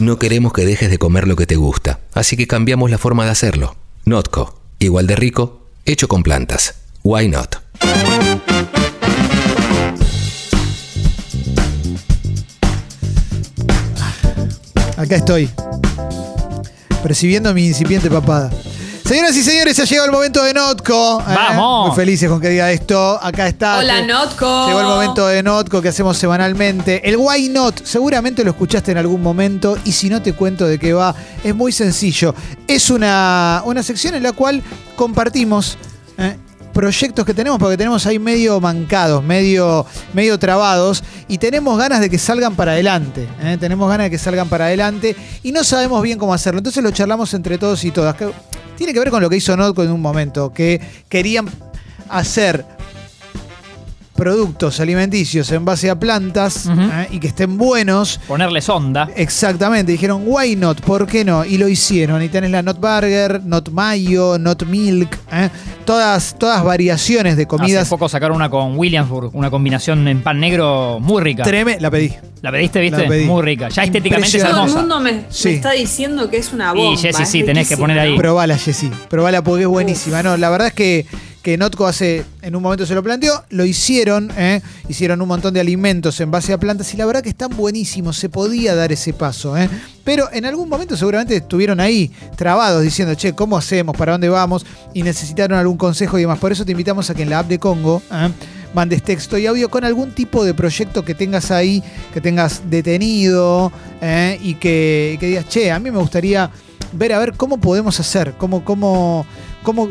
No queremos que dejes de comer lo que te gusta, así que cambiamos la forma de hacerlo. Notco, igual de rico, hecho con plantas. Why not? Acá estoy. Percibiendo mi incipiente papada. Señoras y señores, ha llegado el momento de Notco. ¿eh? ¡Vamos! Muy felices con que diga esto. Acá está. Hola, Notco. Llegó el momento de Notco que hacemos semanalmente. El Why Not, seguramente lo escuchaste en algún momento y si no te cuento de qué va, es muy sencillo. Es una, una sección en la cual compartimos eh, proyectos que tenemos porque tenemos ahí medio mancados, medio, medio trabados y tenemos ganas de que salgan para adelante. eh, Tenemos ganas de que salgan para adelante y no sabemos bien cómo hacerlo. Entonces lo charlamos entre todos y todas. Tiene que ver con lo que hizo Notco en un momento, que querían hacer productos alimenticios en base a plantas eh, y que estén buenos. Ponerle sonda. Exactamente, dijeron, why not? ¿Por qué no? Y lo hicieron. Y tenés la Not Burger, Not Mayo, Not Milk, eh, todas, todas variaciones de Hace comidas. poco sacaron una con Williamsburg, una combinación en pan negro muy rica. Treme, la pedí. ¿La pediste, viste? La pedí. Muy rica. Ya estéticamente es Todo el hermosa. mundo me, está diciendo que es una bomba. Y Jessy, es sí, tenés que poner ahí. Probala, Jessy. Probala porque es buenísima. No, la verdad es que, que Notco hace, en un momento se lo planteó, lo hicieron, ¿eh? hicieron un montón de alimentos en base a plantas y la verdad que están buenísimos. Se podía dar ese paso, ¿eh? Pero en algún momento seguramente estuvieron ahí, trabados, diciendo, che, ¿cómo hacemos? ¿Para dónde vamos? Y necesitaron algún consejo y demás. Por eso te invitamos a que en la app de Congo. ¿eh? mandes texto y audio con algún tipo de proyecto que tengas ahí, que tengas detenido ¿eh? y que, que digas, che, a mí me gustaría ver a ver cómo podemos hacer, cómo, cómo, cómo,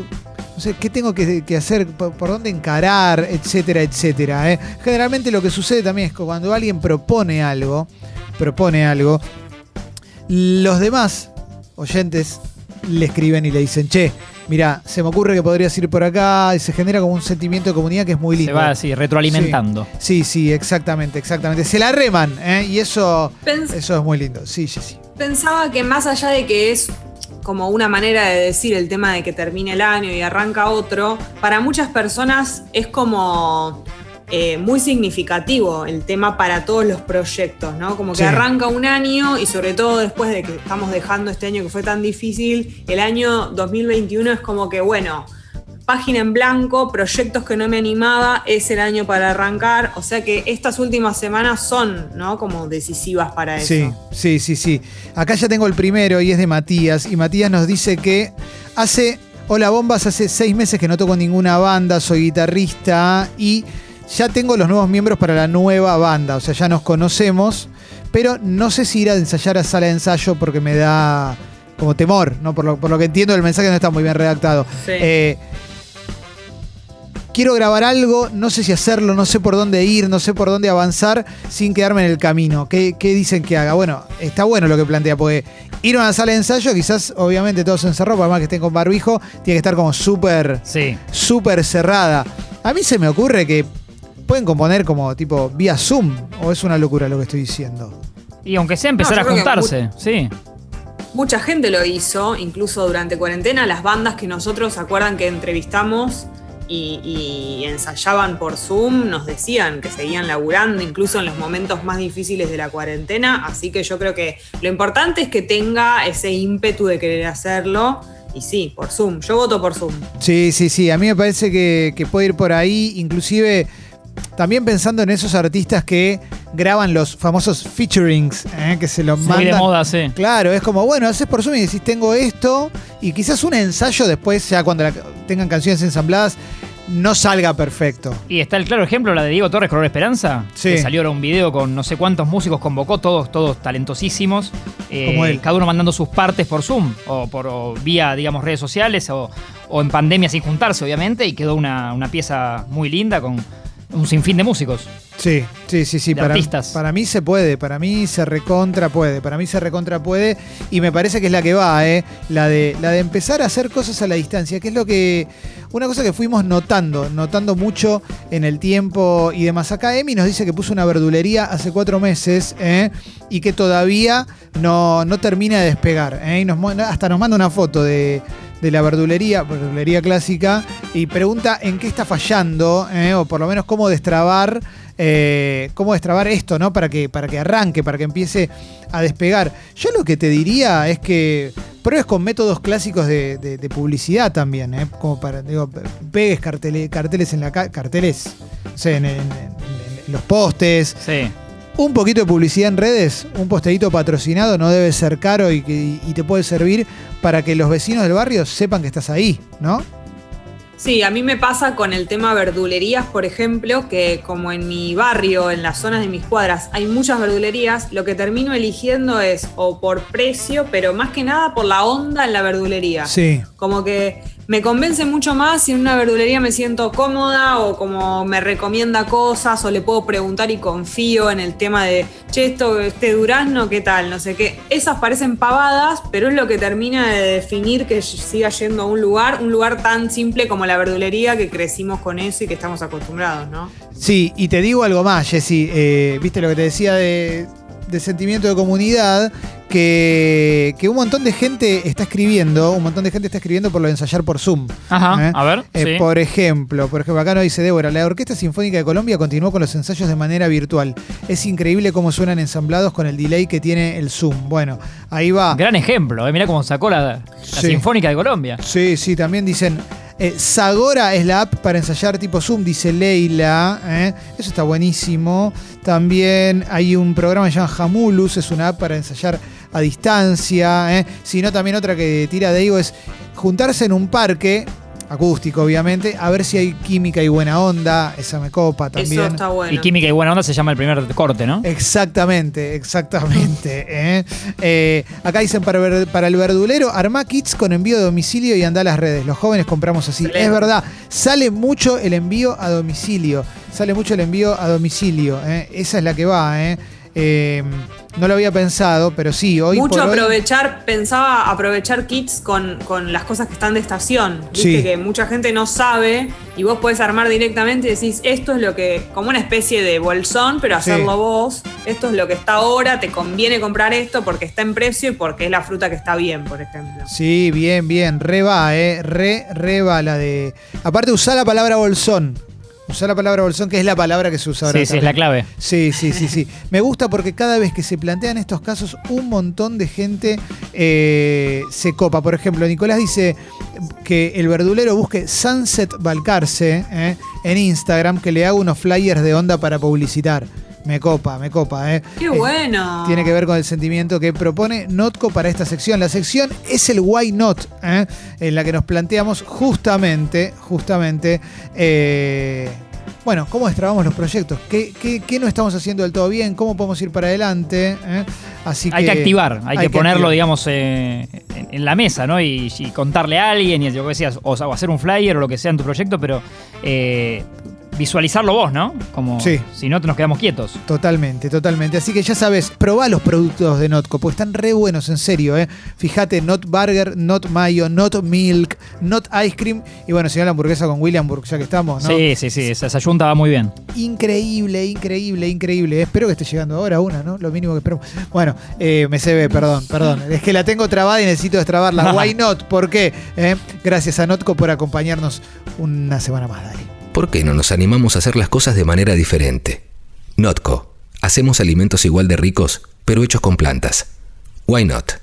no sé, qué tengo que, que hacer, por, por dónde encarar, etcétera, etcétera. ¿eh? Generalmente lo que sucede también es que cuando alguien propone algo, propone algo, los demás oyentes le escriben y le dicen, che, mira, se me ocurre que podrías ir por acá y se genera como un sentimiento de comunidad que es muy lindo. Se va así, retroalimentando. Sí, sí, exactamente, exactamente. Se la reman, ¿eh? Y eso, Pens- eso es muy lindo. Sí, sí, sí. Pensaba que más allá de que es como una manera de decir el tema de que termine el año y arranca otro, para muchas personas es como eh, muy significativo el tema para todos los proyectos, ¿no? Como que Sí. arranca un año y sobre todo después de que estamos dejando este año que fue tan difícil, el año 2021 es como que, bueno, página en blanco, proyectos que no me animaba, es el año para arrancar, o sea que estas últimas semanas son, ¿no? Como decisivas para eso. Sí, sí, sí, sí. Acá ya tengo el primero y es de Matías. Y Matías nos dice que hace. Hola bombas, hace seis meses que no toco ninguna banda, soy guitarrista y ya tengo los nuevos miembros para la nueva banda. O sea, ya nos conocemos, pero no sé si ir a ensayar a sala de ensayo porque me da como temor, ¿no? Por lo, por lo que entiendo, el mensaje no está muy bien redactado. Sí. Eh, quiero grabar algo, no sé si hacerlo, no sé por dónde ir, no sé por dónde avanzar sin quedarme en el camino. ¿Qué, qué dicen que haga? Bueno, está bueno lo que plantea, porque ir a una sala de ensayo, quizás obviamente todos encerrados, por más que estén con barbijo, tiene que estar como súper, Sí. súper cerrada. A mí se me ocurre que pueden componer como tipo vía Zoom, o es una locura lo que estoy diciendo. Y aunque sea empezar No, a juntarse, sí. Mucha gente lo hizo, incluso durante cuarentena, las bandas que nosotros se acuerdan que entrevistamos y, ensayaban por Zoom, nos decían que seguían laburando, incluso en los momentos más difíciles de la cuarentena, así que yo creo que lo importante es que tenga ese ímpetu de querer hacerlo, y sí, por Zoom, yo voto por Zoom. Sí, sí, sí. A mí me parece que, que puede ir por ahí. Inclusive, también pensando en esos artistas que graban los famosos featurings, ¿eh? que se los mandan. de moda, sí. Claro, es como, bueno, haces por Zoom y decís, tengo esto, y quizás un ensayo después, ya cuando la- tengan canciones ensambladas, no salga perfecto. Y está el claro ejemplo, la de Diego Torres, Color Esperanza. Sí. Que salió ahora un video con no sé cuántos músicos convocó, todos, todos talentosísimos. eh, Como él. Cada uno mandando sus partes por Zoom, o por o vía, digamos, redes sociales, o, o en pandemia sin juntarse, obviamente, y quedó una, una pieza muy linda con un sinfín de músicos. Sí, sí, sí, sí. De Para, artistas. para mí se puede, para mí se recontra puede, para mí se recontra puede y me parece que es la que va, ¿eh? La de, la de empezar a hacer cosas a la distancia, que es lo que, una cosa que fuimos notando, notando mucho en el tiempo y demás. Acá Emi nos dice que puso una verdulería hace cuatro meses ¿eh? y que todavía no, no termina de despegar. ¿eh? Y nos, mu- hasta nos manda una foto de, de la verdulería, verdulería clásica, y pregunta en qué está fallando, ¿eh? o por lo menos cómo destrabar eh, cómo destrabar esto, ¿no? Para que, para que arranque, para que empiece a despegar. Yo lo que te diría es que pruebes con métodos clásicos de, publicidad también, ¿eh? Como para, digo, pegues carteles, carteles en la ca- carteles, en los postes, Sí. Un poquito de publicidad en redes, un posteíto patrocinado no debe ser caro y, que- y te puede servir para que los vecinos del barrio sepan que estás ahí, ¿no? Sí, a mí me pasa con el tema verdulerías, por ejemplo, que como en mi barrio, en las zonas de mis cuadras, hay muchas verdulerías, lo que termino eligiendo es o por precio, pero más que nada por la onda en la verdulería. Sí. Como que me convence mucho más si en una verdulería me siento cómoda o como me recomienda cosas o le puedo preguntar y confío en el tema de, che, esto, este durazno, ¿qué tal? No sé qué. Esas parecen pavadas, pero es lo que termina de definir que siga yendo a un lugar, un lugar tan simple como la verdulería que crecimos con eso y que estamos acostumbrados, ¿no? Sí, y te digo algo más, Jessy. eh, Viste lo que te decía de, de sentimiento de comunidad, que, que un montón de gente está escribiendo, un montón de gente está escribiendo por lo de ensayar por Zoom. Ajá, ¿eh? a ver. Eh, sí. Por ejemplo, por ejemplo, acá nos dice Débora, la Orquesta Sinfónica de Colombia continuó con los ensayos de manera virtual. Es increíble cómo suenan ensamblados con el delay que tiene el Zoom. Bueno, ahí va. Gran ejemplo, eh, mirá cómo sacó la, la Sí. Sinfónica de Colombia. Sí, sí, también dicen. eh, Zagora es la app para ensayar tipo Zoom, dice Leila. ¿eh? Eso está buenísimo. También hay un programa que se llama Jamulus, es una app para ensayar a distancia. ¿eh? Si no, también otra que tira Diego es juntarse en un parque, acústico obviamente, a ver si hay química y buena onda. Esa me copa también. Eso está bueno. Y Química y Buena Onda se llama el primer corte, ¿no? Exactamente, exactamente. ¿eh? Eh, acá dicen para, ver- para el verdulero, armá kits con envío a domicilio y anda a las redes. Los jóvenes compramos así. Excelente. Es verdad, sale mucho el envío a domicilio. Sale mucho el envío a domicilio. ¿eh? Esa es la que va. ¿eh? Eh, no lo había pensado, pero sí, hoy Mucho por hoy- aprovechar, pensaba aprovechar kits con, con las cosas que están de estación. Viste Sí. que mucha gente no sabe y vos podés armar directamente y decís, esto es lo que, como una especie de bolsón, pero Sí. hacerlo vos. Esto es lo que está ahora, te conviene comprar esto porque está en precio y porque es la fruta que está bien, por ejemplo. Sí, bien, bien. Re va, ¿eh? Re, re va la de. Aparte, usá la palabra bolsón. Usá la palabra bolsón, que es la palabra que se usa ahora. Sí, sí, es la clave. Sí, sí, sí, sí. Me gusta porque cada vez que se plantean estos casos, un montón de gente eh, se copa. Por ejemplo, Nicolás dice que el verdulero busque Sunset Balcarce eh, en Instagram, que le haga unos flyers de onda para publicitar. Me copa, me copa, ¿eh? ¡Qué Eh, bueno! tiene que ver con el sentimiento que propone Notco para esta sección. La sección es el Why Not, ¿eh? en la que nos planteamos justamente, justamente, eh, bueno, cómo destrabamos los proyectos, ¿Qué, qué, qué no estamos haciendo del todo bien, cómo podemos ir para adelante. ¿eh? Así Hay que activar, hay, que, ponerlo, activar. digamos, eh, en, en la mesa, ¿no? Y, y contarle a alguien, y yo que decías, o, o hacer un flyer o lo que sea en tu proyecto, pero eh, visualizarlo vos, ¿no? Como Sí. si no, nos quedamos quietos. Totalmente, totalmente. Así que ya sabes, probá los productos de Notco, porque están re buenos, en serio. ¿eh? Fíjate, Not Burger, Not Mayo, Not Milk, Not Ice Cream. Y bueno, si no, la hamburguesa con Williamburg, ya que estamos, ¿no? Sí, sí, sí, esa, esa yunta va muy bien. Increíble, increíble, increíble. Espero que esté llegando ahora una, ¿no? Lo mínimo que espero. Bueno, eh, me se ve, perdón, perdón. Es que la tengo trabada y necesito destrabarla. Why not? ¿Por qué? Eh, Gracias a Notco por acompañarnos una semana más, dale. ¿Por qué no nos animamos a hacer las cosas de manera diferente? Notco. Hacemos alimentos igual de ricos, pero hechos con plantas. Why not?